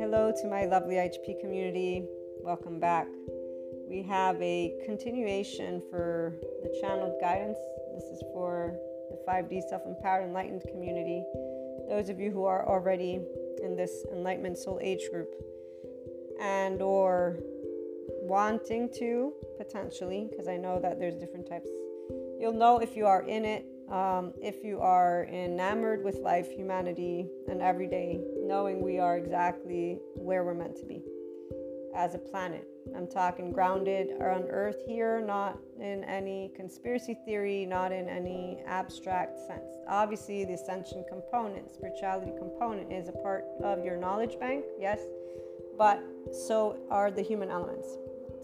Hello to my lovely HP community. Welcome back. We have a continuation for the channeled guidance. This is for the 5D self empowered enlightened community. Those of you who are already in this enlightenment soul age group and or wanting to potentially because I know that there's different types. You'll know if you are in it, um, if you are enamored with life, humanity, and every day, knowing we are exactly where we're meant to be as a planet. I'm talking grounded on earth here, not in any conspiracy theory, not in any abstract sense. Obviously, the ascension component, spirituality component, is a part of your knowledge bank, yes, but so are the human elements.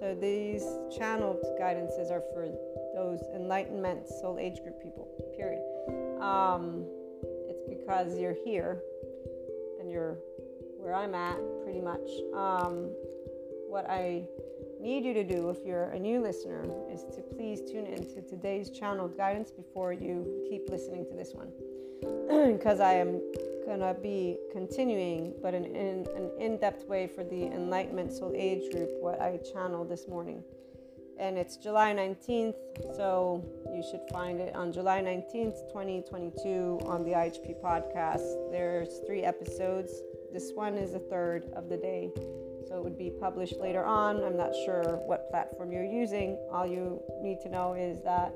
So these channeled guidances are for those enlightenment soul age group people, period. Um, it's because you're here and you're where I'm at, pretty much. Um, what I need you to do if you're a new listener is to please tune into today's channeled guidance before you keep listening to this one. Because I am gonna be continuing, but in, in an in-depth way for the Enlightenment Soul Age group, what I channeled this morning. And it's July 19th, so you should find it on July 19th, 2022 on the IHP podcast. There's three episodes. This one is the third of the day. So it would be published later on. I'm not sure what platform you're using. All you need to know is that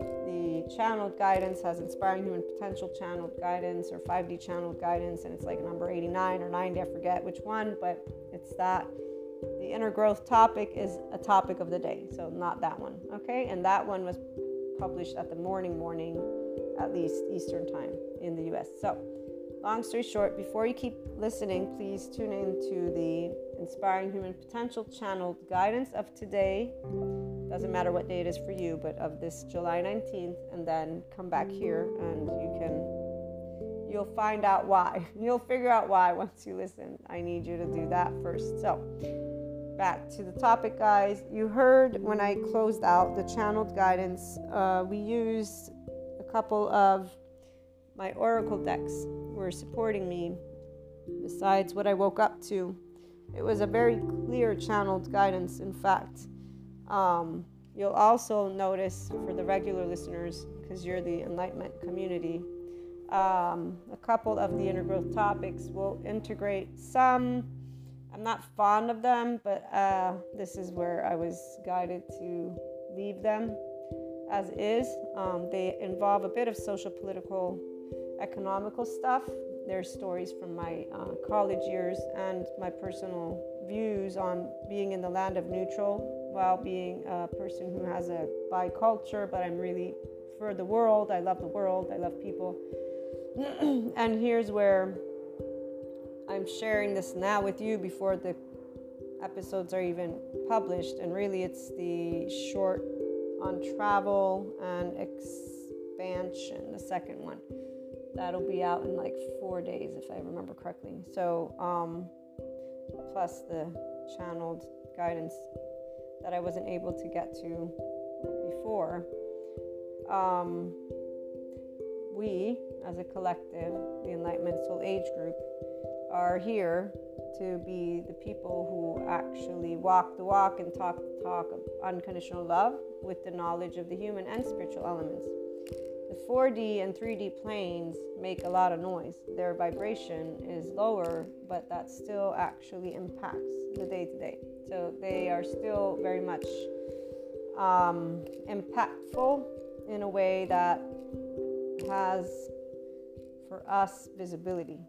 the channeled guidance has inspiring human potential channeled guidance or 5D channeled guidance, and it's like number 89 or 90, I forget which one, but it's that. The inner growth topic is a topic of the day, so not that one, okay? And that one was published at the morning, morning, at least Eastern time in the US. So, long story short, before you keep listening, please tune in to the Inspiring Human Potential channeled guidance of today doesn't matter what day it is for you, but of this July 19th, and then come back here and you can, you'll find out why. You'll figure out why once you listen. I need you to do that first. So, back to the topic, guys. You heard when I closed out the channeled guidance, uh, we used a couple of my oracle decks were supporting me besides what I woke up to. It was a very clear channeled guidance, in fact. Um, you'll also notice for the regular listeners, because you're the enlightenment community, um, a couple of the inner growth topics will integrate some. I'm not fond of them, but uh, this is where I was guided to leave them as is. Um, they involve a bit of social, political, economical stuff. There's stories from my uh, college years and my personal views on being in the land of neutral while being a person who has a bi culture, but I'm really for the world. I love the world. I love people. and here's where I'm sharing this now with you before the episodes are even published. And really, it's the short on travel and expansion, the second one. That'll be out in like four days, if I remember correctly. So, um, plus the channeled guidance that I wasn't able to get to before. Um, we, as a collective, the Enlightenment Soul Age group, are here to be the people who actually walk the walk and talk the talk of unconditional love with the knowledge of the human and spiritual elements. The 4D and 3D planes make a lot of noise. Their vibration is lower, but that still actually impacts the day to day. So they are still very much um, impactful in a way that has for us visibility,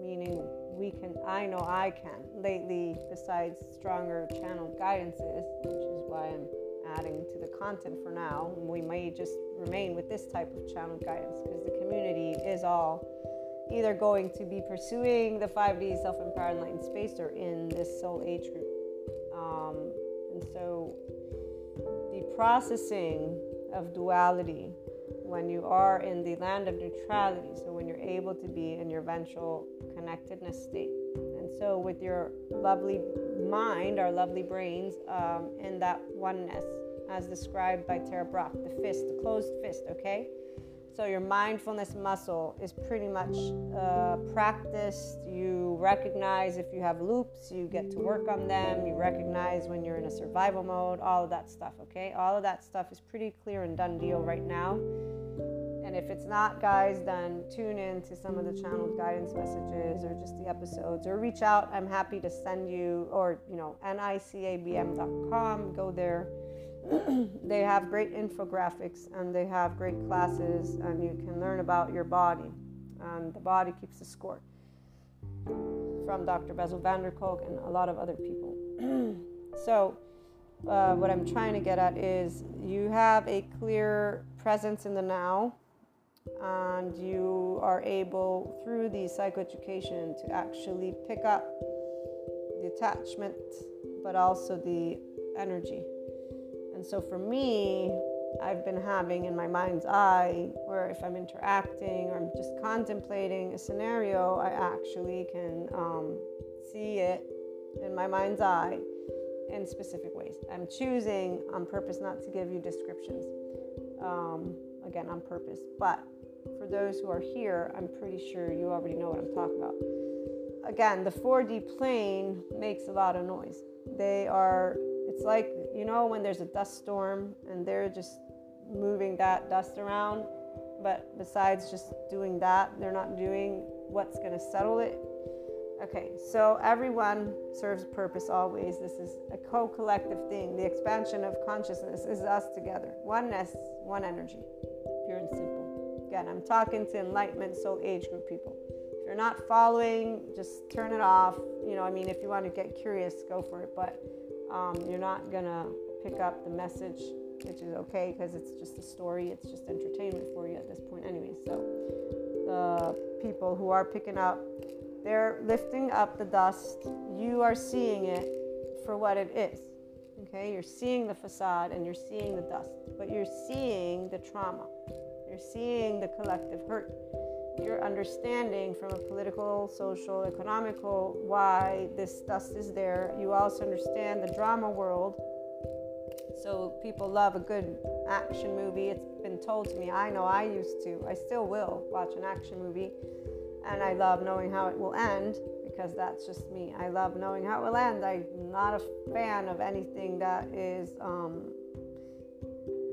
meaning we can, I know I can. Lately, besides stronger channeled guidances, which is why I'm adding to the content for now, we may just remain with this type of channel guidance because the community is all either going to be pursuing the 5D self empowered enlightened space or in this soul age group. Um, and so the processing of duality when you are in the land of neutrality, so when you're able to be in your ventral connectedness state. And so, with your lovely mind, our lovely brains, um, in that oneness, as described by Tara Brach, the fist, the closed fist, okay? So your mindfulness muscle is pretty much uh, practiced. You recognize if you have loops, you get to work on them. You recognize when you're in a survival mode, all of that stuff, okay? All of that stuff is pretty clear and done deal right now. If it's not, guys, then tune in to some of the channeled guidance messages or just the episodes or reach out. I'm happy to send you, or, you know, nicabm.com. Go there they have great infographics and they have great classes, and you can learn about your body. And the body keeps the score from Dr. Bessel van der Kolk and a lot of other people. so, uh, what I'm trying to get at is you have a clear presence in the now, and you are able, through the psychoeducation, to actually pick up the attachment but also the energy and so for me, I've been having in my mind's eye where if I'm interacting or I'm just contemplating a scenario, I actually can um, see it in my mind's eye in specific ways. I'm choosing on purpose not to give you descriptions. Um, again, on purpose. But for those who are here, I'm pretty sure you already know what I'm talking about. Again, the 4D plane makes a lot of noise. They are, it's like you know, when there's a dust storm and they're just moving that dust around, but besides just doing that, they're not doing what's going to settle it. Okay, so everyone serves a purpose always. This is a co collective thing. The expansion of consciousness is us together. Oneness, one energy, pure and simple. Again, I'm talking to enlightenment soul age group people. If you're not following, just turn it off. You know, I mean, if you want to get curious, go for it. But um, you're not gonna pick up the message, which is okay because it's just a story. It's just entertainment for you at this point, anyway. So the people who are picking up, they're lifting up the dust. You are seeing it for what it is. Okay, you're seeing the facade and you're seeing the dust, but you're seeing the trauma. You're seeing the collective hurt your understanding from a political, social, economical why this dust is there. You also understand the drama world. So people love a good action movie. It's been told to me. I know I used to. I still will watch an action movie. And I love knowing how it will end because that's just me. I love knowing how it will end. I'm not a fan of anything that is um,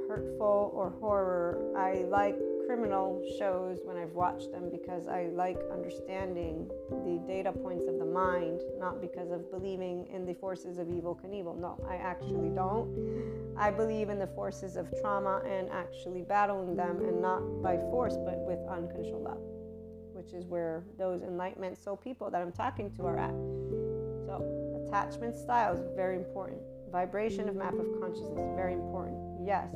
hurtful or horror. I like criminal shows when I've watched them because I like understanding the data points of the mind, not because of believing in the forces of evil Knievel. No, I actually don't. I believe in the forces of trauma and actually battling them, and not by force, but with uncontrolled love, which is where those enlightenment soul people that I'm talking to are at. So, attachment style is very important. Vibration of map of consciousness, is very important. Yes,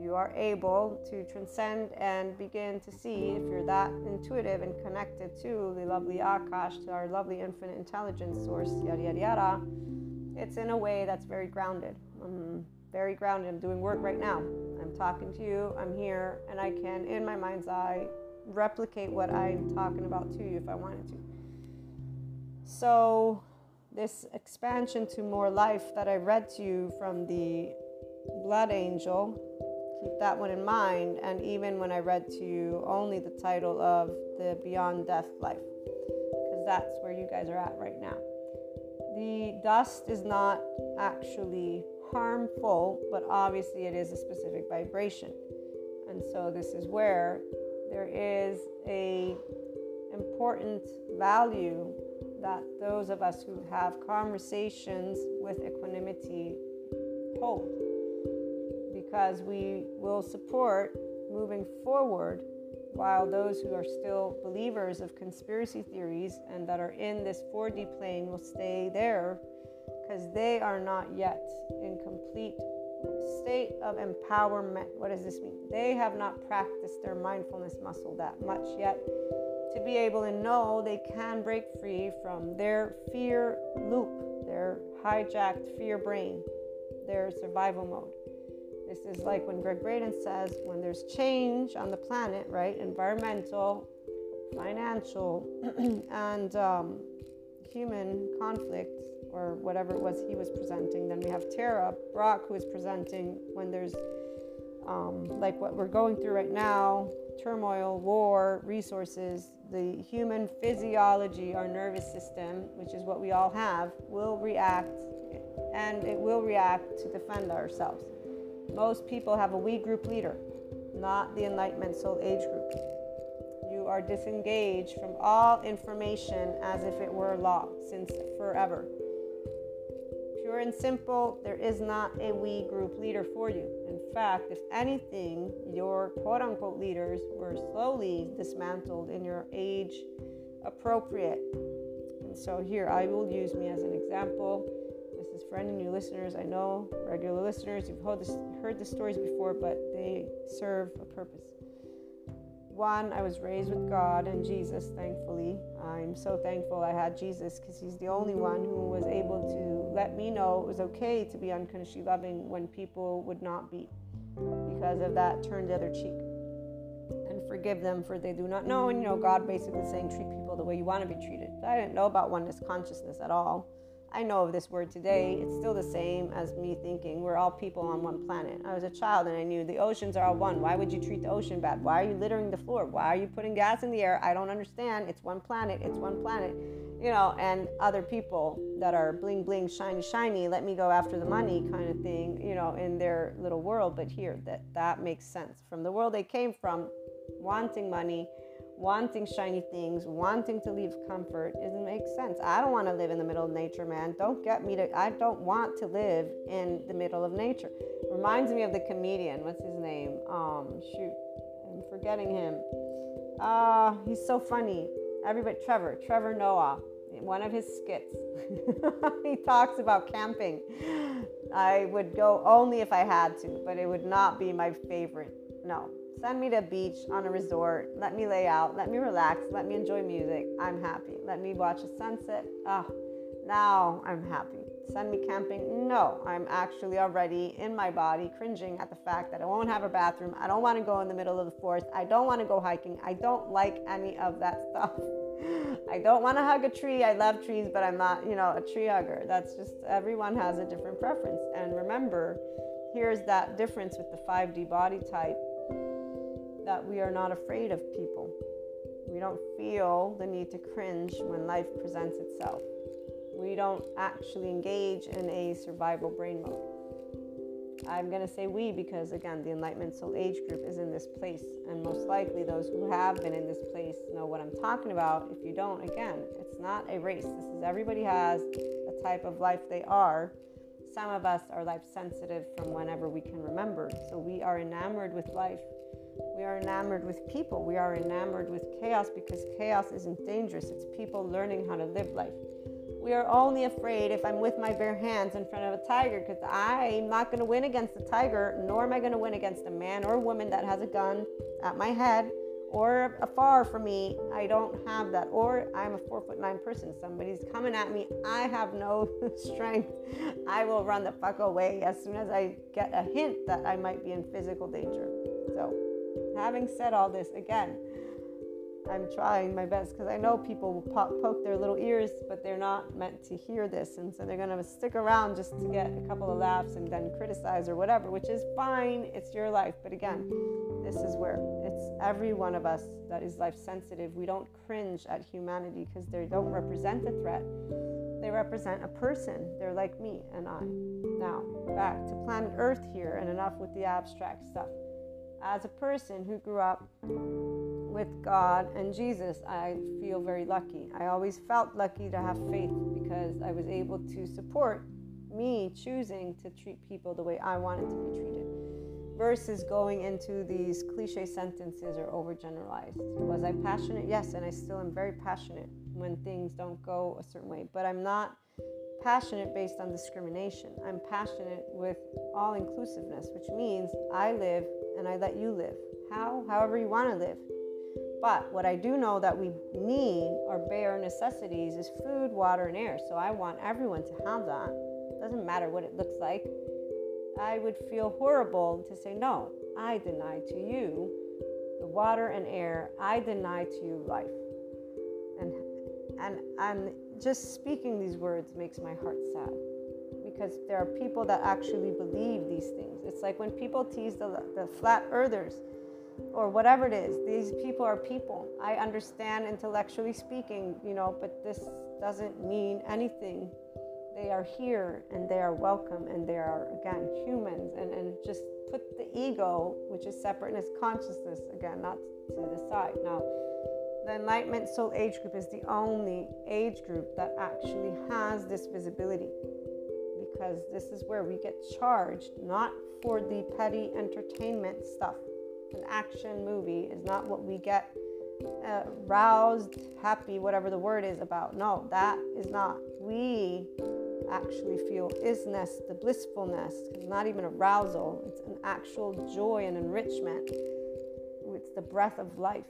you are able to transcend and begin to see if you're that intuitive and connected to the lovely Akash, to our lovely infinite intelligence source, yada yada yada. It's in a way that's very grounded. I'm very grounded. I'm doing work right now. I'm talking to you. I'm here, and I can, in my mind's eye, replicate what I'm talking about to you if I wanted to. So, this expansion to more life that I read to you from the Blood Angel keep that one in mind. And even when I read to you only the title of the Beyond Death Life, because that's where you guys are at right now. The dust is not actually harmful, but obviously it is a specific vibration. And so this is where there is a important value that those of us who have conversations with equanimity hold because we will support moving forward while those who are still believers of conspiracy theories and that are in this 4D plane will stay there because they are not yet in complete state of empowerment. What does this mean? They have not practiced their mindfulness muscle that much yet to be able to know they can break free from their fear loop, their hijacked fear brain, their survival mode. This is like when Gregg Braden says when there's change on the planet, right? Environmental, financial, and um, human conflict, or whatever it was he was presenting. Then we have Tara Brach, who is presenting when there's um, like what we're going through right now turmoil, war, resources, the human physiology, our nervous system, which is what we all have, will react and it will react to defend ourselves. Most people have a we group leader, not the Enlightenment Soul Age group. You are disengaged from all information as if it were law since forever. Pure and simple, there is not a we group leader for you. In fact, if anything, your quote unquote leaders were slowly dismantled in your age appropriate. And so here I will use me as an example. This is for any new listeners. I know regular listeners, you've heard, this, heard the stories before, but they serve a purpose. One, I was raised with God and Jesus, thankfully. I'm so thankful I had Jesus because He's the only one who was able to let me know it was okay to be unconditionally loving when people would not be. Because of that, turn the other cheek and forgive them for they do not know. And you know, God basically saying, treat people the way you want to be treated. I didn't know about oneness consciousness at all. I know of this word today, it's still the same as me thinking we're all people on one planet. I was a child and I knew the oceans are all one. Why would you treat the ocean bad? Why are you littering the floor? Why are you putting gas in the air? I don't understand. It's one planet. It's one planet. You know, and other people that are bling bling, shiny shiny, let me go after the money kind of thing, you know, in their little world. But here, that that makes sense. From the world they came from, wanting money wanting shiny things, wanting to leave comfort, doesn't make sense. I don't want to live in the middle of nature, man. Don't get me to, I don't want to live in the middle of nature. Reminds me of the comedian. What's his name? Um, shoot, I'm forgetting him. Ah, uh, he's so funny. Everybody, Trevor, Trevor Noah, one of his skits. he talks about camping. I would go only if I had to, but it would not be my favorite. No, Send me to a beach on a resort. Let me lay out. Let me relax. Let me enjoy music. I'm happy. Let me watch a sunset. Oh, now I'm happy. Send me camping. No, I'm actually already in my body cringing at the fact that I won't have a bathroom. I don't want to go in the middle of the forest. I don't want to go hiking. I don't like any of that stuff. I don't want to hug a tree. I love trees, but I'm not, you know, a tree hugger. That's just everyone has a different preference. And remember, here's that difference with the 5D body type that we are not afraid of people. We don't feel the need to cringe when life presents itself. We don't actually engage in a survival brain mode. I'm going to say we because, again, the Enlightenment Soul Age group is in this place, and most likely those who have been in this place know what I'm talking about. If you don't, again, it's not a race. This is everybody has a type of life they are. Some of us are life sensitive from whenever we can remember, so we are enamored with life we are enamored with people. We are enamored with chaos because chaos isn't dangerous. It's people learning how to live life. We are only afraid if I'm with my bare hands in front of a tiger because I'm not going to win against the tiger, nor am I going to win against a man or a woman that has a gun at my head or afar from me. I don't have that. Or I'm a four foot nine person. Somebody's coming at me. I have no strength. I will run the fuck away as soon as I get a hint that I might be in physical danger. So, having said all this, again, I'm trying my best because I know people will pop, poke their little ears, but they're not meant to hear this. And so they're going to stick around just to get a couple of laughs and then criticize or whatever, which is fine. It's your life. But again, this is where it's every one of us that is life sensitive. We don't cringe at humanity because they don't represent a threat. They represent a person. They're like me and I. Now, back to planet Earth here and enough with the abstract stuff as a person who grew up with God and Jesus, I feel very lucky. I always felt lucky to have faith because I was able to support me choosing to treat people the way I wanted to be treated versus going into these cliche sentences or overgeneralized. Was I passionate? Yes, and I still am very passionate when things don't go a certain way, but I'm not passionate based on discrimination. I'm passionate with all inclusiveness, which means I live and I let you live. How? However you want to live. But what I do know that we need our bare necessities is food, water, and air. So I want everyone to have that. Doesn't matter what it looks like. I would feel horrible to say, no, I deny to you the water and air. I deny to you life. And and and just speaking these words makes my heart sad because there are people that actually believe these things. It's like when people tease the, the flat earthers or whatever it is, these people are people. I understand intellectually speaking, you know, but this doesn't mean anything. They are here and they are welcome and they are, again, humans. And, and just put the ego, which is separateness consciousness, again, not to the side. Now, the Enlightenment Soul Age group is the only age group that actually has this visibility because this is where we get charged not for the petty entertainment stuff. An action movie is not what we get uh, roused, happy, whatever the word is about. No, that is not. We actually feel isness, the blissfulness. It's not even arousal, it's an actual joy and enrichment. It's the breath of life.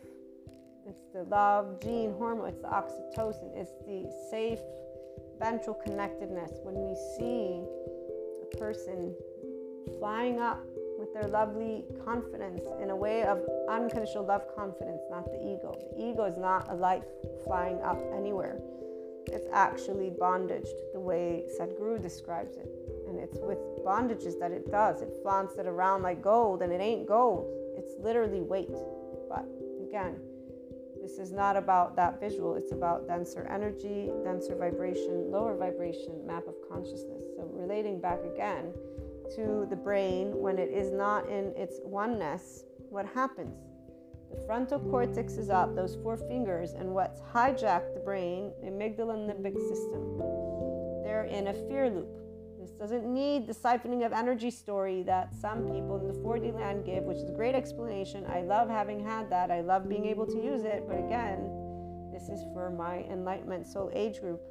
It's the love gene hormone, it's the oxytocin, it's the safe ventral connectedness. When we see a person flying up with their lovely confidence in a way of unconditional love confidence, not the ego. The ego is not a life flying up anywhere. It's actually bondage, the way Sadhguru describes it. And it's with bondages that it does. It flaunts it around like gold, and it ain't gold. It's literally weight. But again, this is not about that visual, it's about denser energy, denser vibration, lower vibration, map of consciousness. So, relating back again to the brain when it is not in its oneness, what happens? The frontal cortex is up, those four fingers, and what's hijacked the brain, amygdala and limbic system. They're in a fear loop. Doesn't need the siphoning of energy story that some people in the 4D land give, which is a great explanation. I love having had that. I love being able to use it. But again, this is for my enlightenment soul age group.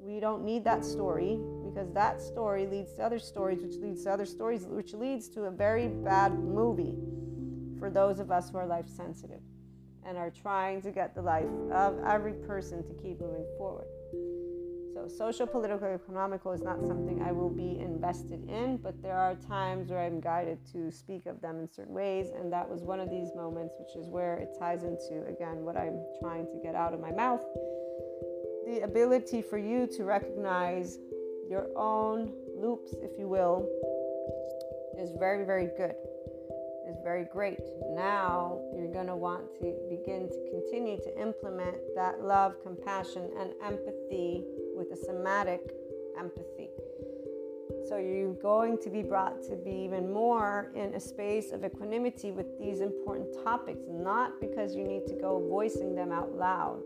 We don't need that story because that story leads to other stories, which leads to other stories, which leads to a very bad movie for those of us who are life sensitive and are trying to get the life of every person to keep moving forward. So, social, political, economical is not something I will be invested in, but there are times where I'm guided to speak of them in certain ways, and that was one of these moments, which is where it ties into, again, what I'm trying to get out of my mouth. The ability for you to recognize your own loops, if you will, is very, very good. Is very great. Now you're going to want to begin to continue to implement that love, compassion, and empathy with a somatic empathy. So you're going to be brought to be even more in a space of equanimity with these important topics, not because you need to go voicing them out loud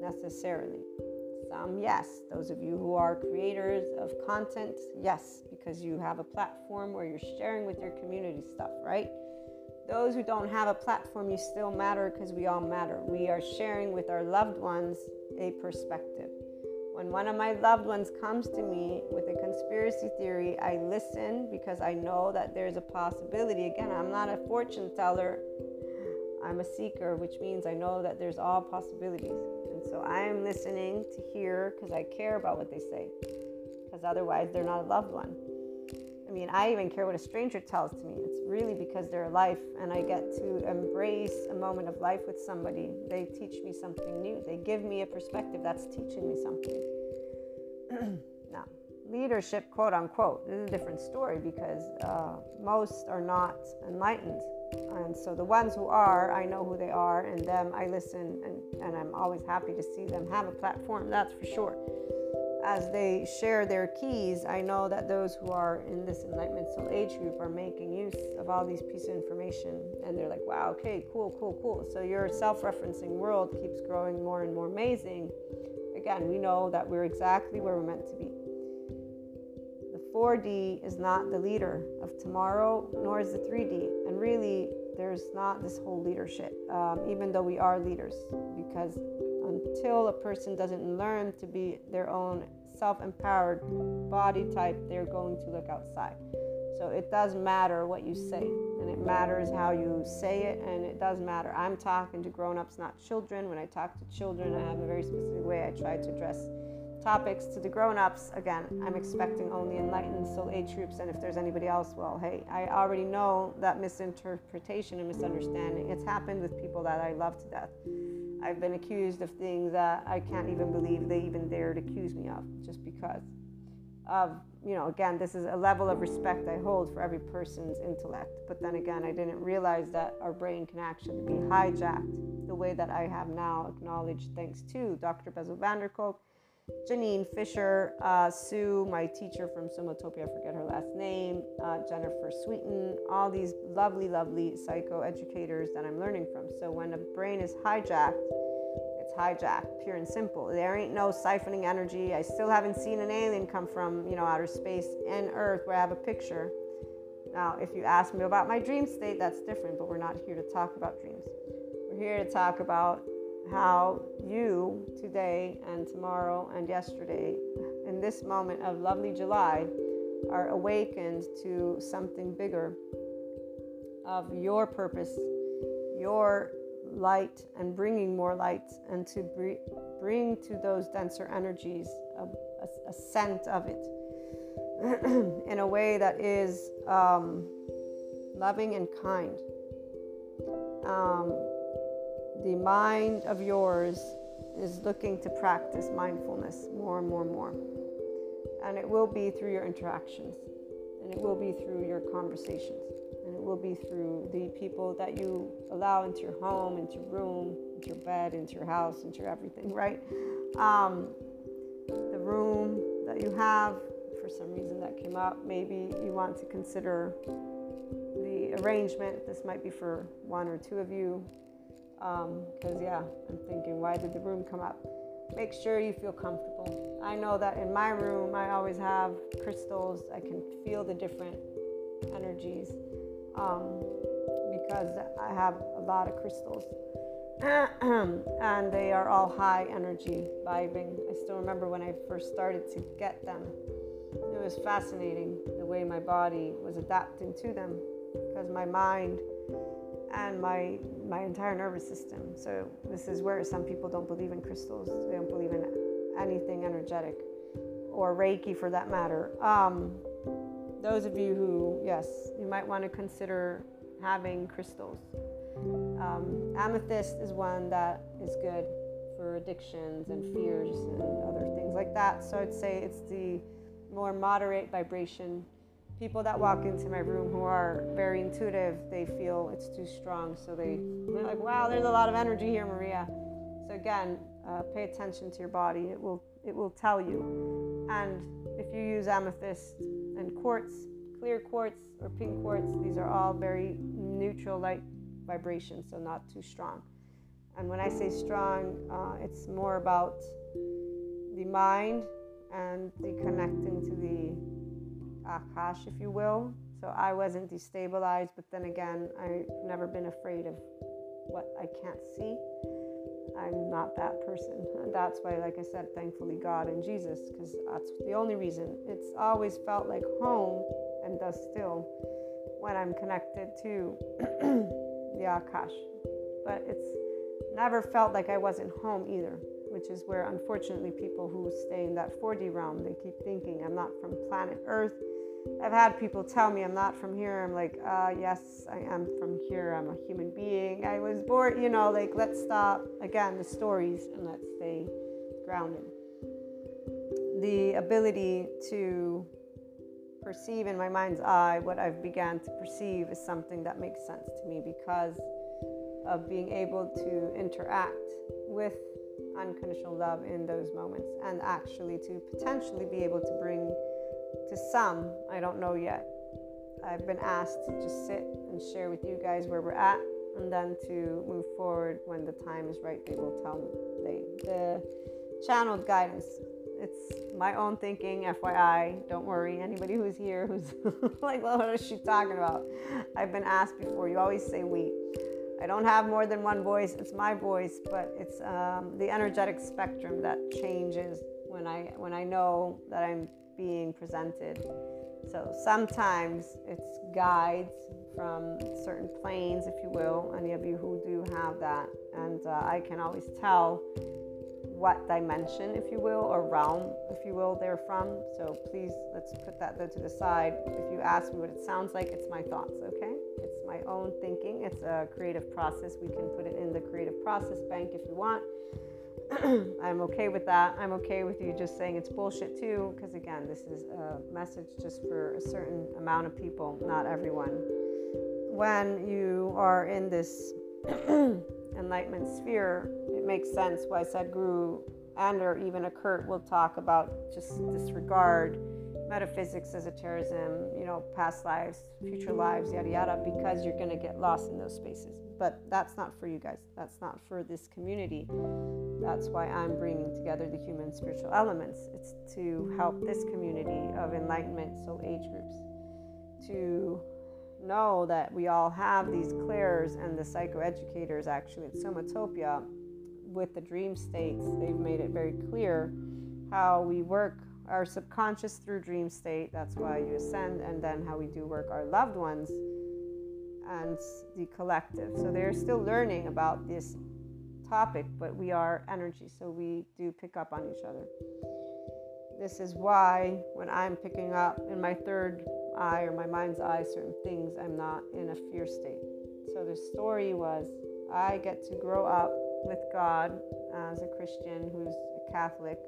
necessarily. Some, yes. Those of you who are creators of content, yes, because you have a platform where you're sharing with your community stuff, right? Those who don't have a platform, you still matter because we all matter. We are sharing with our loved ones a perspective. When one of my loved ones comes to me with a conspiracy theory, I listen because I know that there's a possibility. Again, I'm not a fortune teller, I'm a seeker, which means I know that there's all possibilities. And so I am listening to hear because I care about what they say, because otherwise they're not a loved one. I mean, I even care what a stranger tells to me. It's really because they're alive and I get to embrace a moment of life with somebody. They teach me something new. They give me a perspective that's teaching me something. now, leadership, quote unquote, is a different story because uh, most are not enlightened. And so the ones who are, I know who they are, and them I listen, and, and I'm always happy to see them have a platform, that's for sure as they share their keys, I know that those who are in this enlightenment soul age group are making use of all these pieces of information and they're like, wow, okay, cool, cool, cool. So your self referencing world keeps growing more and more amazing. Again, we know that we're exactly where we're meant to be. The 4D is not the leader of tomorrow, nor is the 3D. And really, there's not this whole leadership, um, even though we are leaders, because until a person doesn't learn to be their own self empowered body type, they're going to look outside. So it does matter what you say, and it matters how you say it, and it does matter. I'm talking to grown ups, not children. When I talk to children, I have a very specific way I try to address topics to the grown ups. Again, I'm expecting only enlightened soul age groups, and if there's anybody else, well, hey, I already know that misinterpretation and misunderstanding. It's happened with people that I love to death. I've been accused of things that I can't even believe they even dared accuse me of just because of you know again this is a level of respect i hold for every person's intellect. But then again i didn't realize that our brain can actually be hijacked the way that i have now acknowledged thanks to dr bessel van der kolk janina fisher uh, sue my teacher from somatopia i forget her last name uh, jennifer sweeton all these lovely lovely psychoeducators that i'm learning from so when a brain is hijacked it's hijacked, pure and simple. There ain't no siphoning energy. I still haven't seen an alien come from, you know, outer space and Earth where I have a picture. Now, if you ask me about my dream state, that's different, but we're not here to talk about dreams. We're here to talk about how you today and tomorrow and yesterday, in this moment of lovely July, are awakened to something bigger of your purpose, your light and bringing more light and to bring to those denser energies a, a, a scent of it in a way that is um, loving and kind. Um, the mind of yours is looking to practice mindfulness more and more and more. And it will be through your interactions, and it will be through your conversations and it will be through the people that you allow into your home, into your room, into your bed, into your house, into your everything, right? Um, the room that you have, for some reason that came up, maybe you want to consider the arrangement. This might be for one or two of you. Because, um, yeah, I'm thinking, why did the room come up? Make sure you feel comfortable. I know that in my room, I always have crystals. I can feel the different energies um, because I have a lot of crystals. and they are all high energy vibing. I still remember when I first started to get them. It was fascinating the way my body was adapting to them because my mind and my my entire nervous system. So this is where some people don't believe in crystals. They don't believe in anything energetic or Reiki for that matter. Um, those of you who, yes, you might want to consider having crystals. Um, amethyst is one that is good for addictions and fears and other things like that. So I'd say it's the more moderate vibration. People that walk into my room who are very intuitive, they feel it's too strong. So they, they're like, wow, there's a lot of energy here, Maria. So again, uh, pay attention to your body. It will, it will tell you. And if you use amethyst, and quartz, clear quartz or pink quartz, these are all very neutral light vibrations, so not too strong. And when I say strong, uh, it's more about the mind and the connecting to the akash, if you will. So I wasn't destabilized, but then again, I've never been afraid of what I can't see. I'm not that person. And that's why, like I said, thankfully, God and Jesus, because that's the only reason. It's always felt like home and does still when I'm connected to the Akash. But it's never felt like I wasn't home either, which is where, unfortunately, people who stay in that 4D realm, they keep thinking I'm not from planet Earth I've had people tell me I'm not from here. I'm like, uh, yes, I am from here. I'm a human being. I was born, you know, like, let's stop again the stories and let's stay grounded. The ability to perceive in my mind's eye what I've began to perceive is something that makes sense to me because of being able to interact with unconditional love in those moments and actually to potentially be able to bring to some, I don't know yet. I've been asked to just sit and share with you guys where we're at and then to move forward when the time is right. They will tell me. They, the channeled guidance. It's my own thinking, FYI. Don't worry. Anybody who's here who's like, well, what is she talking about? I've been asked before. You always say we. I don't have more than one voice. It's my voice, but it's um, the energetic spectrum that changes when I when I know that I'm being presented. So sometimes it's guides from certain planes, if you will, any of you who do have that. And uh, I can always tell what dimension, if you will, or realm, if you will, they're from. So please, let's put that there to the side. If you ask me what it sounds like, it's my thoughts, okay? It's my own thinking. It's a creative process. We can put it in the creative process bank if you want. I'm okay with that. I'm okay with you just saying it's bullshit too, because again, this is a message just for a certain amount of people, not everyone. When you are in this enlightenment sphere, it makes sense why Sadhguru and or even Eckhart will talk about just disregard metaphysics, esotericism, you know, past lives, future lives, yada yada, because you're going to get lost in those spaces. But that's not for you guys. That's not for this community. That's why I'm bringing together the human spiritual elements. It's to help this community of enlightenment soul age groups to know that we all have these clairs and the psychoeducators actually at Somatopia with the dream states. They've made it very clear how we work our subconscious through dream state. That's why you ascend, and then how we do work our loved ones and the collective. So they're still learning about this topic, but we are energy, so we do pick up on each other. This is why when I'm picking up in my third eye or my mind's eye certain things, I'm not in a fear state. So the story was I get to grow up with God as a Christian who's a Catholic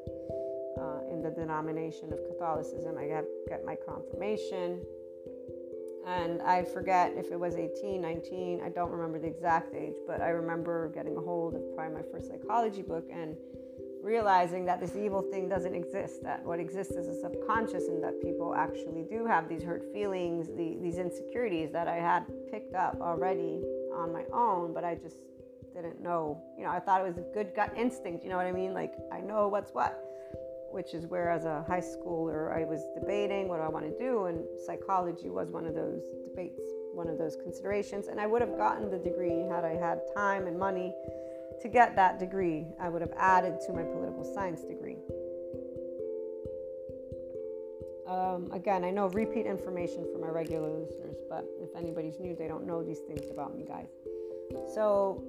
uh, in the denomination of Catholicism. I get, get my confirmation and I forget if it was 18, 19, I don't remember the exact age, but I remember getting a hold of probably my first psychology book and realizing that this evil thing doesn't exist, that what exists is a subconscious, and that people actually do have these hurt feelings, the, these insecurities that I had picked up already on my own, but I just didn't know. You know, I thought it was a good gut instinct, you know what I mean? Like, I know what's what which is where as a high schooler I was debating what I want to do, and psychology was one of those debates, one of those considerations. And I would have gotten the degree had I had time and money to get that degree. I would have added to my political science degree. Um, again, I know repeat information for my regular listeners, but if anybody's new, they don't know these things about me, guys. So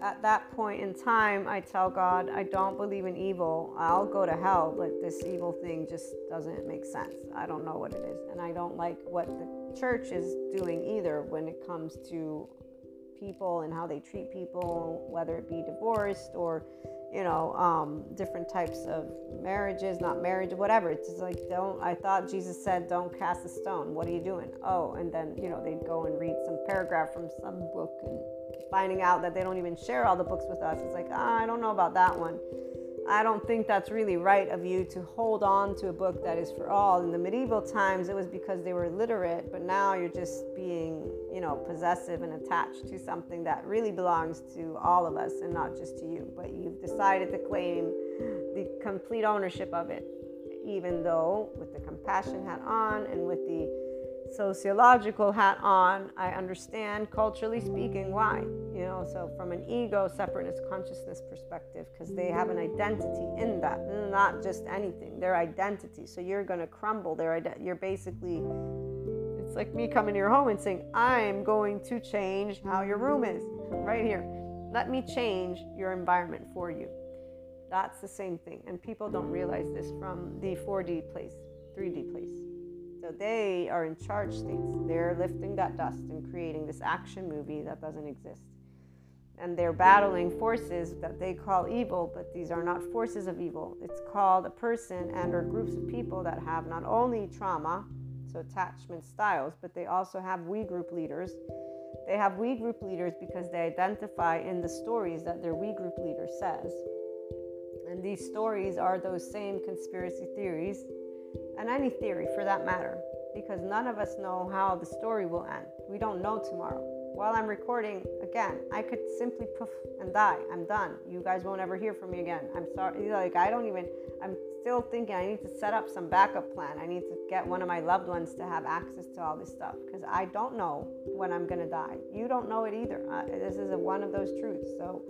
at that point in time, I tell God, I don't believe in evil. I'll go to hell, but this evil thing just doesn't make sense. I don't know what it is. And I don't like what the church is doing either when it comes to people and how they treat people, whether it be divorced or, you know, um, different types of marriages, not marriage, whatever. It's just like, don't, I thought Jesus said, don't cast a stone. What are you doing? Oh, and then, you know, they'd go and read some paragraph from some book and finding out that they don't even share all the books with us. It's like, ah, I don't know about that one. I don't think that's really right of you to hold on to a book that is for all. In the medieval times, it was because they were illiterate, but now you're just being, you know, possessive and attached to something that really belongs to all of us and not just to you. But you've decided to claim the complete ownership of it, even though with the compassion hat on and with the sociological hat on, I understand culturally speaking why. You know, so from an ego separateness consciousness perspective, because they have an identity in that, not just anything, their identity. So you're going to crumble their identity. You're basically, it's like me coming to your home and saying, I'm going to change how your room is right here. Let me change your environment for you. That's the same thing. And people don't realize this from the 4D place, 3D place. So they are in charge states. They're lifting that dust and creating this action movie that doesn't exist. And they're battling forces that they call evil, but these are not forces of evil. It's called a person and or groups of people that have not only trauma, so attachment styles, but they also have we group leaders. They have we group leaders because they identify in the stories that their we group leader says. And these stories are those same conspiracy theories and any theory for that matter, because none of us know how the story will end. We don't know tomorrow. While I'm recording, again, I could simply poof and die. I'm done. You guys won't ever hear from me again. I'm sorry. Like, I don't even, I'm still thinking I need to set up some backup plan. I need to get one of my loved ones to have access to all this stuff because I don't know when I'm going to die. You don't know it either. Uh, this is a, one of those truths. So,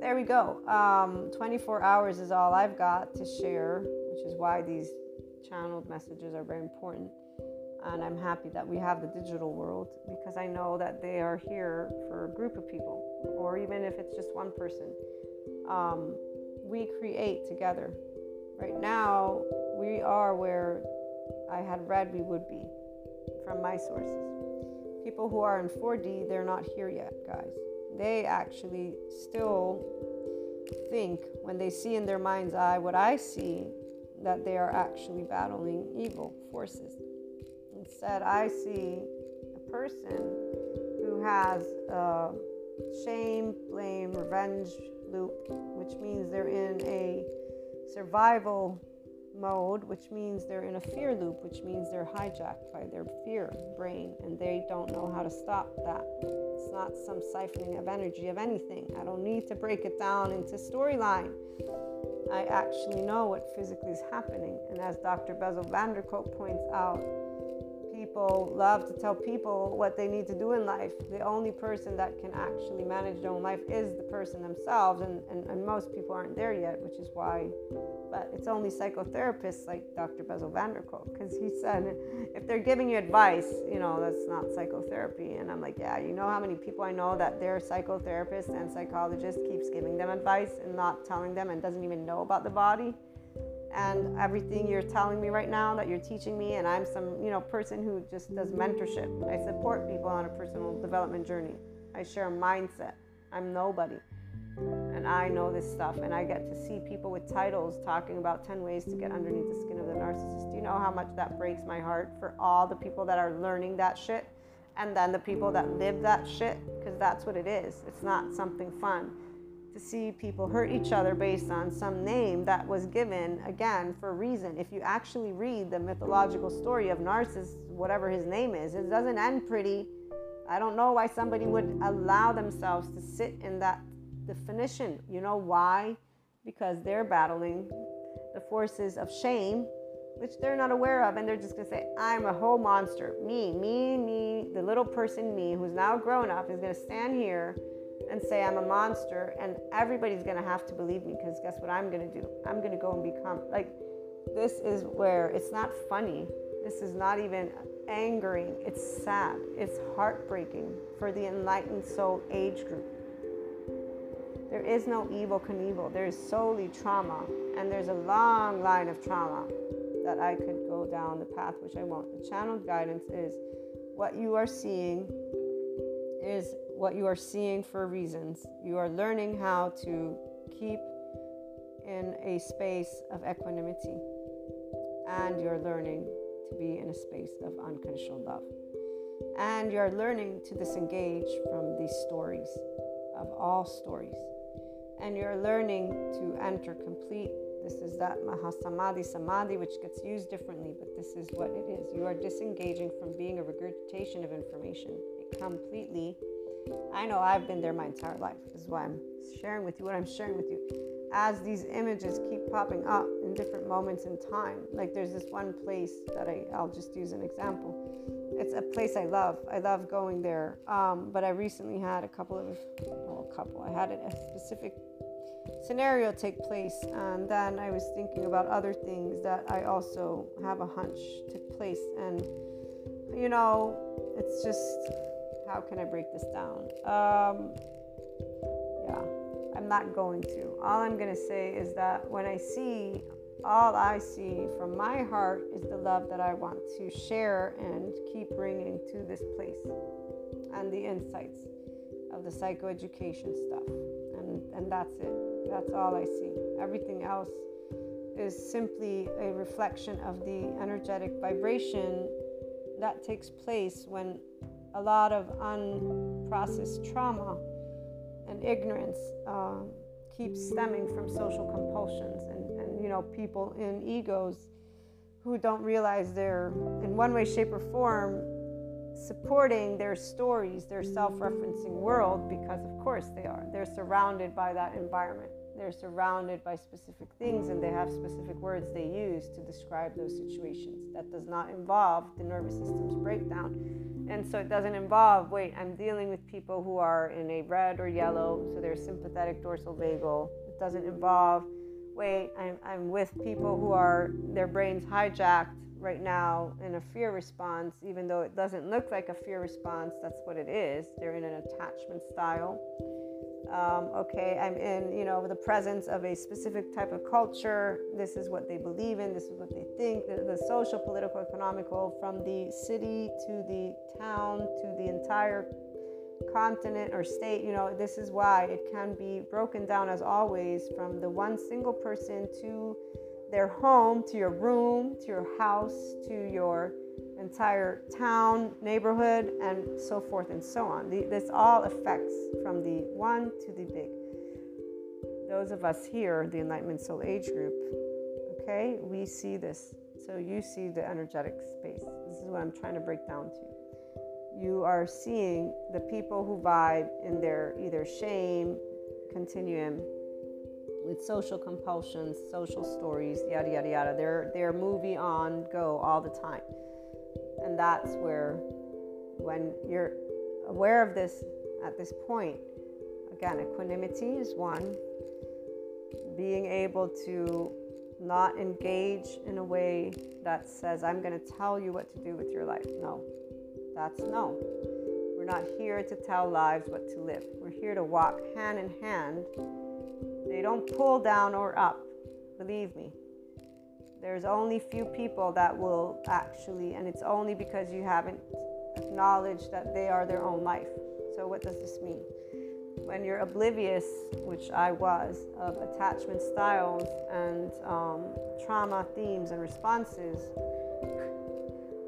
there we go. Um, 24 hours is all I've got to share, which is why these channeled messages are very important. And I'm happy that we have the digital world because I know that they are here for a group of people, or even if it's just one person. Um, we create together. Right now, we are where I had read we would be from my sources. People who are in 4D, they're not here yet, guys. They actually still think when they see in their mind's eye what I see, that they are actually battling evil forces. Instead, I see a person who has a shame, blame, revenge loop, which means they're in a survival mode, which means they're in a fear loop, which means they're hijacked by their fear brain and they don't know how to stop that. It's not some siphoning of energy of anything. I don't need to break it down into storyline. I actually know what physically is happening. And as Dr. Bessel van der Kolk points out, people love to tell people what they need to do in life. The only person that can actually manage their own life is the person themselves, and, and, and most people aren't there yet, which is why. But it's only psychotherapists like Dr. Bessel van der Kolk, because he said if they're giving you advice, you know, that's not psychotherapy. And I'm like, yeah, you know how many people I know that their psychotherapist and psychologist keeps giving them advice and not telling them and doesn't even know about the body and everything you're telling me right now that you're teaching me and i'm some you know person who just does mentorship. I support people on a personal development journey. I share a mindset. I'm nobody and i know this stuff and i get to see people with titles talking about 10 ways to get underneath the skin of the narcissist. Do you know how much that breaks my heart for all the people that are learning that shit and then the people that live that shit? Because that's what it is. It's not something fun to see people hurt each other based on some name that was given again for a reason. If you actually read the mythological story of Narcissus, whatever his name is, it doesn't end pretty. I don't know why somebody would allow themselves to sit in that definition. You know why? Because they're battling the forces of shame, which they're not aware of, and they're just gonna say, I'm a whole monster. Me, me, me, the little person, me, who's now grown up, is gonna stand here and say I'm a monster, and everybody's gonna have to believe me because guess what I'm gonna do? I'm gonna go and become like this is where it's not funny. This is not even angering. It's sad. It's heartbreaking for the enlightened soul age group. There is no Evel Knievel. There is solely trauma, and there's a long line of trauma that I could go down the path, which I won't. The channeled guidance is what you are seeing is what you are seeing for reasons. You are learning how to keep in a space of equanimity, and you're learning to be in a space of unconditional love. And you're learning to disengage from these stories, of all stories. And you're learning to enter complete. This is that Mahasamadhi Samadhi, which gets used differently, but this is what it is. You are disengaging from being a regurgitation of information completely I know I've been there my entire life. This is why I'm sharing with you what I'm sharing with you. As these images keep popping up in different moments in time, like there's this one place that I, I'll just use an example. It's a place I love. I love going there. Um, but I recently had a couple of, well, a couple, I had a specific scenario take place. And then I was thinking about other things that I also have a hunch took place. And, you know, it's just how can I break this down? Um, yeah, I'm not going to. All I'm going to say is that when I see, all I see from my heart is the love that I want to share and keep bringing to this place and the insights of the psychoeducation stuff. And, and that's it. That's all I see. Everything else is simply a reflection of the energetic vibration that takes place when a lot of unprocessed trauma and ignorance uh, keeps stemming from social compulsions and, and you know people in egos who don't realize they're in one way shape or form supporting their stories their self-referencing world because of course they are. They're surrounded by that environment they're surrounded by specific things and they have specific words they use to describe those situations. That does not involve the nervous system's breakdown. And so it doesn't involve, wait, I'm dealing with people who are in a red or yellow, so they're sympathetic dorsal vagal. It doesn't involve, wait, I'm, I'm with people who are, their brains hijacked right now in a fear response, even though it doesn't look like a fear response, that's what it is. They're in an attachment style um, okay, I'm in, you know, the presence of a specific type of culture. This is what they believe in. This is what they think. The, the social, political, economical, from the city to the town to the entire continent or state, you know, this is why it can be broken down as always from the one single person to their home, to your room, to your house, to your entire town, neighborhood, and so forth and so on. The, this all affects from the one to the big. Those of us here, the Enlightenment Soul Age group, okay, we see this. So you see the energetic space. This is what I'm trying to break down to. You are seeing the people who vibe in their either shame continuum with social compulsions, social stories, yada yada yada. They're they're movie on go all the time. And that's where when you're aware of this at this point, again, equanimity is one. Being able to not engage in a way that says, I'm going to tell you what to do with your life. No, that's no. We're not here to tell lives what to live. We're here to walk hand in hand they don't pull down or up, believe me. There's only few people that will actually, and it's only because you haven't acknowledged that they are their own life. So, what does this mean? When you're oblivious, which I was, of attachment styles and um, trauma themes and responses,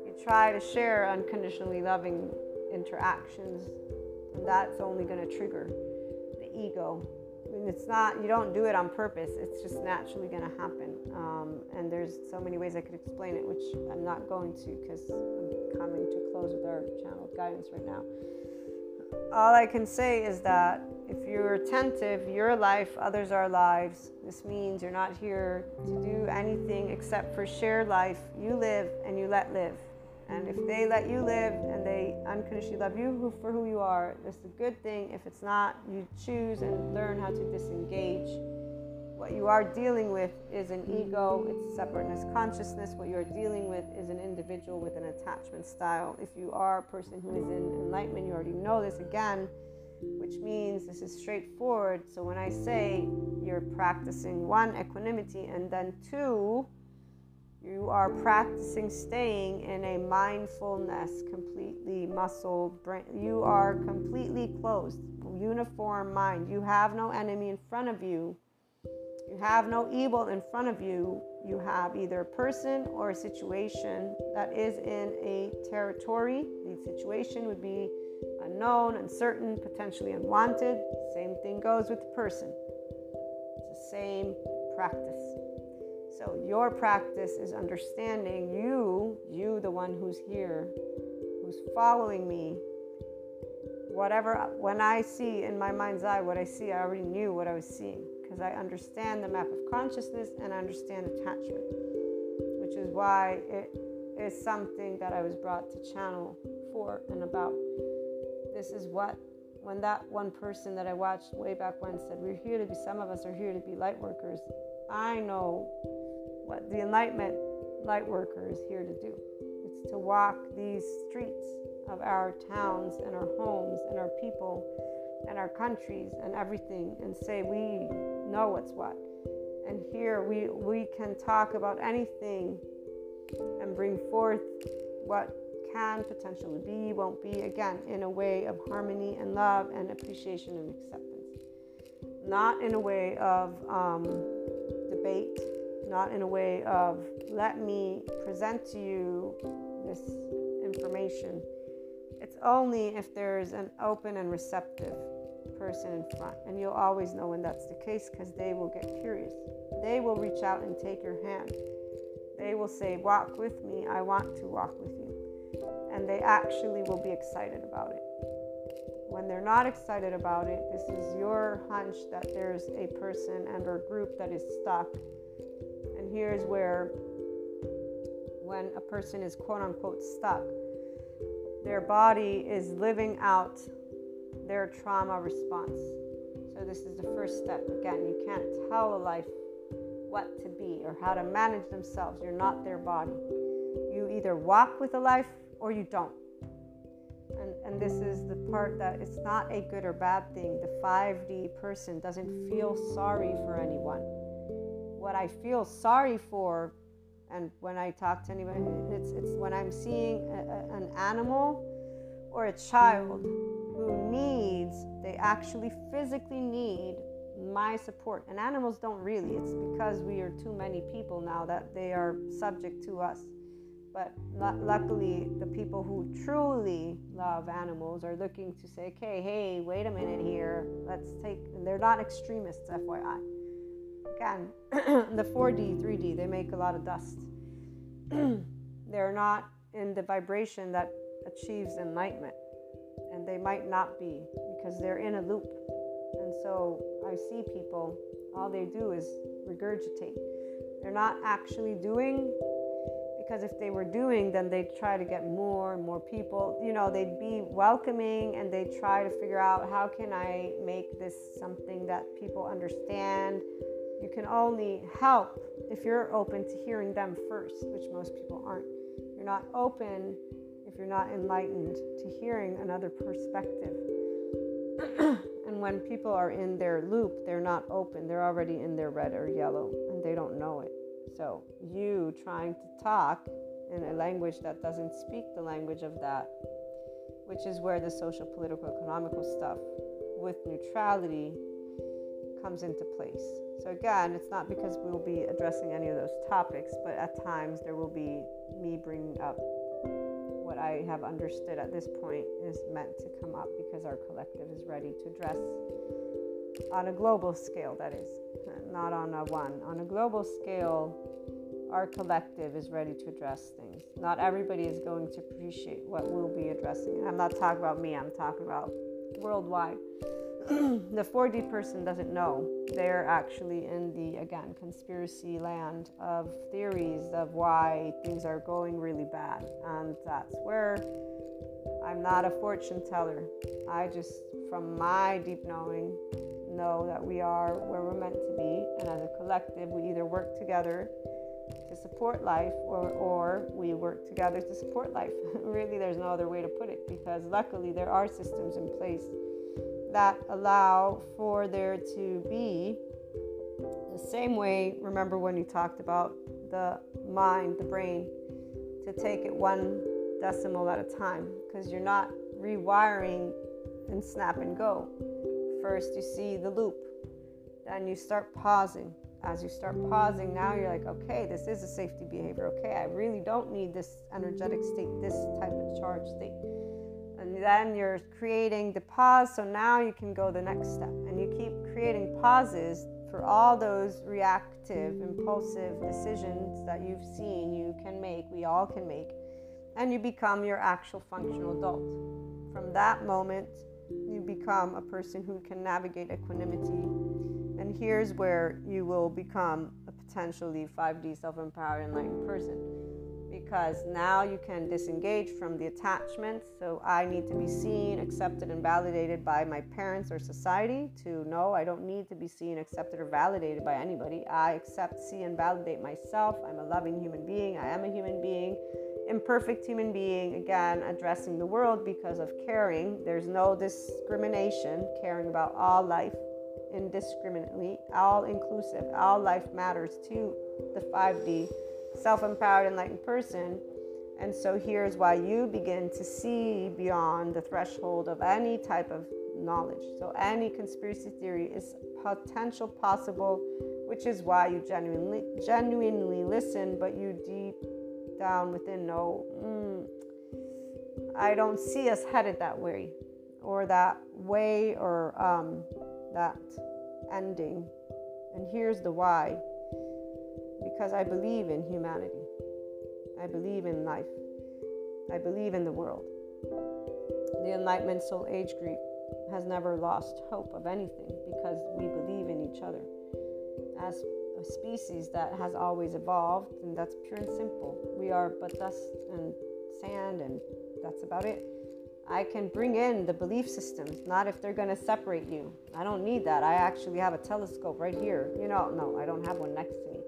you try to share unconditionally loving interactions, and that's only going to trigger the ego it's not you don't do it on purpose it's just naturally going to happen um, and there's so many ways i could explain it which i'm not going to because i'm coming to close with our channel guidance right now all i can say is that if you're attentive your life others are lives this means you're not here to do anything except for share life you live and you let live and if they let you live and they unconditionally love you for who you are, it's a good thing. If it's not, you choose and learn how to disengage. What you are dealing with is an ego, it's separateness consciousness. What you're dealing with is an individual with an attachment style. If you are a person who is in enlightenment, you already know this again, which means this is straightforward. So when I say you're practicing one, equanimity, and then two, you are practicing staying in a mindfulness, completely muscle brain. You are completely closed, uniform mind. You have no enemy in front of you. You have no evil in front of you. You have either a person or a situation that is in a territory. The situation would be unknown, uncertain, potentially unwanted. Same thing goes with the person. It's the same practice. So your practice is understanding you, you, the one who's here, who's following me. Whatever, when I see in my mind's eye what I see, I already knew what I was seeing because I understand the map of consciousness and I understand attachment, which is why it is something that I was brought to channel for and about. This is what when that one person that I watched way back when said, We're here to be, some of us are here to be light workers. I know what the Enlightenment light worker is here to do. It's to walk these streets of our towns and our homes and our people and our countries and everything and say we know what's what. And here we, we can talk about anything and bring forth what can potentially be, won't be, again, in a way of harmony and love and appreciation and acceptance. Not in a way of um, debate not in a way of let me present to you this information. It's only if there's an open and receptive person in front. And you'll always know when that's the case because they will get curious. They will reach out and take your hand. They will say, Walk with me. I want to walk with you. And they actually will be excited about it. When they're not excited about it, this is your hunch that there's a person and or group that is stuck And here's where, when a person is quote unquote stuck, their body is living out their trauma response. So, this is the first step. Again, you can't tell a life what to be or how to manage themselves. You're not their body. You either walk with a life or you don't. And, and this is the part that it's not a good or bad thing. The 5D person doesn't feel sorry for anyone what I feel sorry for, and when I talk to anyone, it's, it's when I'm seeing a, a, an animal or a child who needs, they actually physically need my support. And animals don't really. It's because we are too many people now that they are subject to us. But luckily, the people who truly love animals are looking to say, okay, hey, wait a minute here. Let's take, they're not extremists, FYI. Again, the 4D, 3D, they make a lot of dust. they're not in the vibration that achieves enlightenment. And they might not be because they're in a loop. And so I see people, all they do is regurgitate. They're not actually doing because if they were doing then they'd try to get more and more people you know they'd be welcoming and they'd try to figure out how can i make this something that people understand you can only help if you're open to hearing them first which most people aren't. You're not open if you're not enlightened to hearing another perspective. And when people are in their loop they're not open. They're already in their red or yellow and they don't know it. So, you trying to talk in a language that doesn't speak the language of that, which is where the social, political, economical stuff with neutrality comes into place. So, again, it's not because we will be addressing any of those topics, but at times there will be me bringing up what I have understood at this point is meant to come up because our collective is ready to address on a global scale, that is, not on a one. On a global scale, our collective is ready to address things. Not everybody is going to appreciate what we'll be addressing. I'm not talking about me, I'm talking about worldwide. the 4D person doesn't know. They're actually in the, again, conspiracy land of theories of why things are going really bad. And that's where I'm not a fortune teller. I just, from my deep knowing, know that we are where we're meant to be. And as a collective, we either work together to support life or, or we work together to support life. really, there's no other way to put it because luckily there are systems in place that allow for there to be the same way. Remember when you talked about the mind, the brain, to take it one decimal at a time because you're not rewiring and snap and go. First, you see the loop, then you start pausing. As you start pausing, now you're like, okay, this is a safety behavior. Okay, I really don't need this energetic state, this type of charge state. Then you're creating the pause, so now you can go the next step. And you keep creating pauses for all those reactive, impulsive decisions that you've seen you can make, we all can make, and you become your actual functional adult. From that moment, you become a person who can navigate equanimity. And here's where you will become a potentially 5D self empowered enlightened person. Because now you can disengage from the attachments. So I need to be seen, accepted, and validated by my parents or society to know I don't need to be seen, accepted, or validated by anybody. I accept, see, and validate myself. I'm a loving human being. I am a human being imperfect human being, again, addressing the world because of caring. There's no discrimination, caring about all life indiscriminately, all inclusive, all life matters to the 5D self empowered, enlightened person. And so here's why you begin to see beyond the threshold of any type of knowledge. So any conspiracy theory is potential possible, which is why you genuinely genuinely listen, but you deep down within know, mm, I don't see us headed that way or that way or um, that ending. And here's the why because I believe in humanity, I believe in life, I believe in the world. The Enlightenment Soul Age group has never lost hope of anything because we believe in each other. As a species that has always evolved, and that's pure and simple. We are but dust and sand, and that's about it. I can bring in the belief systems, not if they're going to separate you. I don't need that. I actually have a telescope right here. You know, no, I don't have one next to me.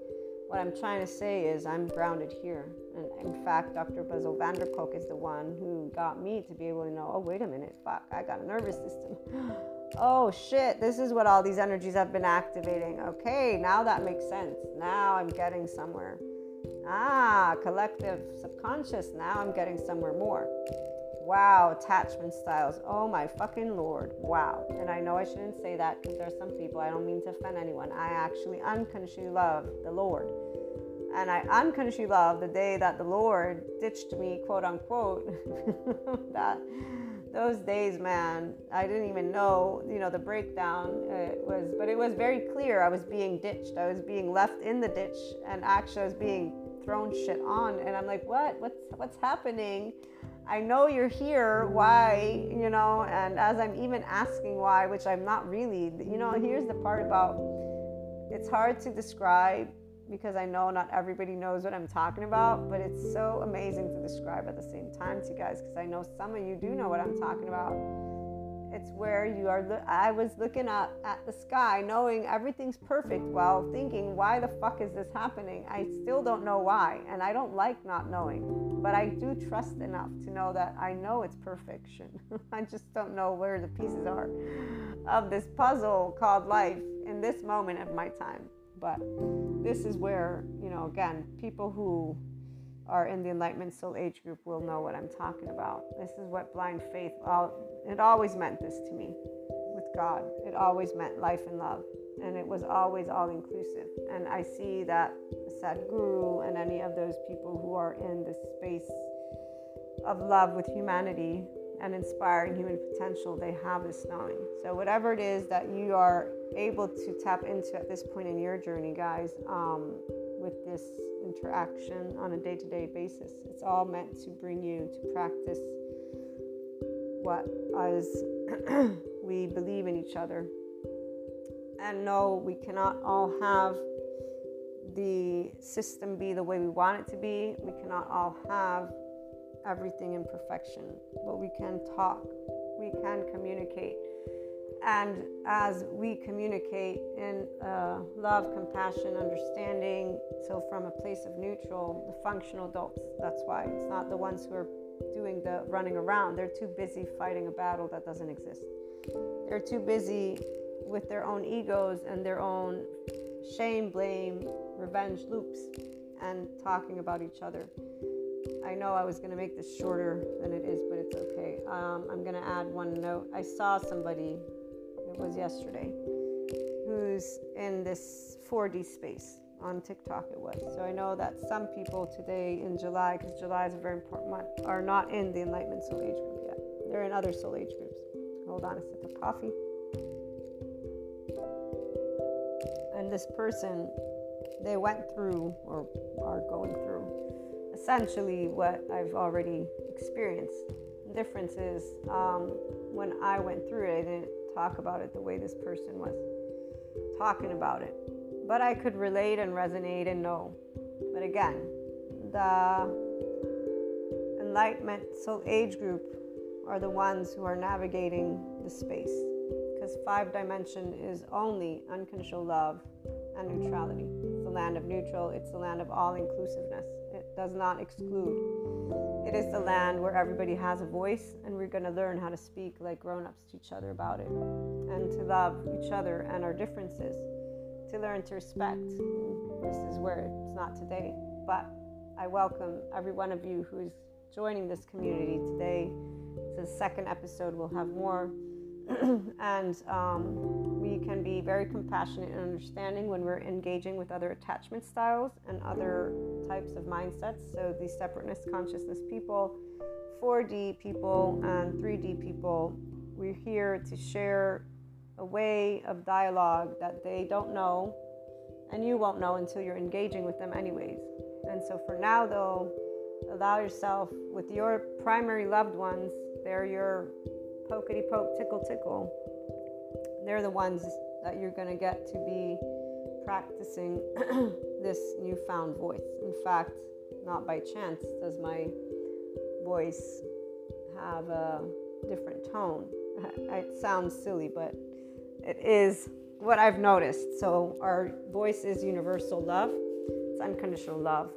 What I'm trying to say is I'm grounded here. And in fact, Dr. Bessel van der Kolk is the one who got me to be able to know, oh, wait a minute, fuck, I got a nervous system. oh shit, this is what all these energies have been activating. Okay, now that makes sense. Now I'm getting somewhere. Ah, collective subconscious. Now I'm getting somewhere more. Wow, attachment styles. Oh my fucking lord. Wow. And I know I shouldn't say that because there are some people, I don't mean to offend anyone. I actually unconsciously love the Lord. And I unconsciously love the day that the Lord ditched me, quote unquote. that those days, man, I didn't even know, you know, the breakdown it was, but it was very clear. I was being ditched. I was being left in the ditch, and actually, I was being thrown shit on. And I'm like, what? What's what's happening? I know you're here. Why? You know, and as I'm even asking why, which I'm not really, you know, here's the part about it's hard to describe because I know not everybody knows what I'm talking about, but it's so amazing to describe at the same time to you guys because I know some of you do know what I'm talking about. It's where you are. I was looking up at the sky, knowing everything's perfect, while thinking, why the fuck is this happening? I still don't know why, and I don't like not knowing. But I do trust enough to know that I know it's perfection. I just don't know where the pieces are of this puzzle called life in this moment of my time. But this is where, you know, again, people who are in the Enlightenment Soul Age group will know what I'm talking about. This is what blind faith, well, it always meant this to me with God. It always meant life and love. And it was always all inclusive. And I see that Sadhguru and any of those people who are in the space of love with humanity and inspiring human potential, they have this knowing. So, whatever it is that you are able to tap into at this point in your journey, guys, um, with this interaction on a day to day basis, it's all meant to bring you to practice what as we believe in each other. And no, we cannot all have the system be the way we want it to be. We cannot all have everything in perfection, but we can talk, we can communicate. And as we communicate in uh, love, compassion, understanding, so from a place of neutral, the functional adults, that's why it's not the ones who are doing the running around. They're too busy fighting a battle that doesn't exist. They're too busy with their own egos and their own shame, blame, revenge loops and talking about each other. I know I was going to make this shorter than it is, but it's okay. Um, I'm going to add one note. I saw somebody, it was yesterday, who's in this 4D space. On TikTok, it was. So I know that some people today in July, because July is a very important month, are not in the Enlightenment Soul Age group yet. They're in other Soul Age groups. Hold on a sip of coffee. And this person, they went through or are going through essentially what I've already experienced. The difference is um, when I went through it, I didn't talk about it the way this person was talking about it. But I could relate and resonate and know. But again, the enlightenment soul age group are the ones who are navigating the space because five dimension is only unconditional love and neutrality. It's the land of neutral, it's the land of all inclusiveness does not exclude. It is the land where everybody has a voice, and we're going to learn how to speak like grown ups to each other about it, and to love each other and our differences, to learn to respect. This is where it's not today, but I welcome every one of you who is joining this community today. It's the second episode. We'll have more and um, we can be very compassionate and understanding when we're engaging with other attachment styles and other types of mindsets. So, the separateness consciousness people, 4D people, and 3D people, we're here to share a way of dialogue that they don't know and you won't know until you're engaging with them, anyways. And so, for now, though, allow yourself with your primary loved ones, they're your pokety poke, tickle tickle, they're the ones that you're going to get to be practicing this newfound voice. In fact, not by chance does my voice have a different tone. It sounds silly, but it is what I've noticed. So, our voice is universal love, it's unconditional love.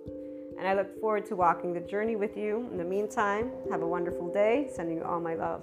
And I look forward to walking the journey with you. In the meantime, have a wonderful day. Sending you all my love.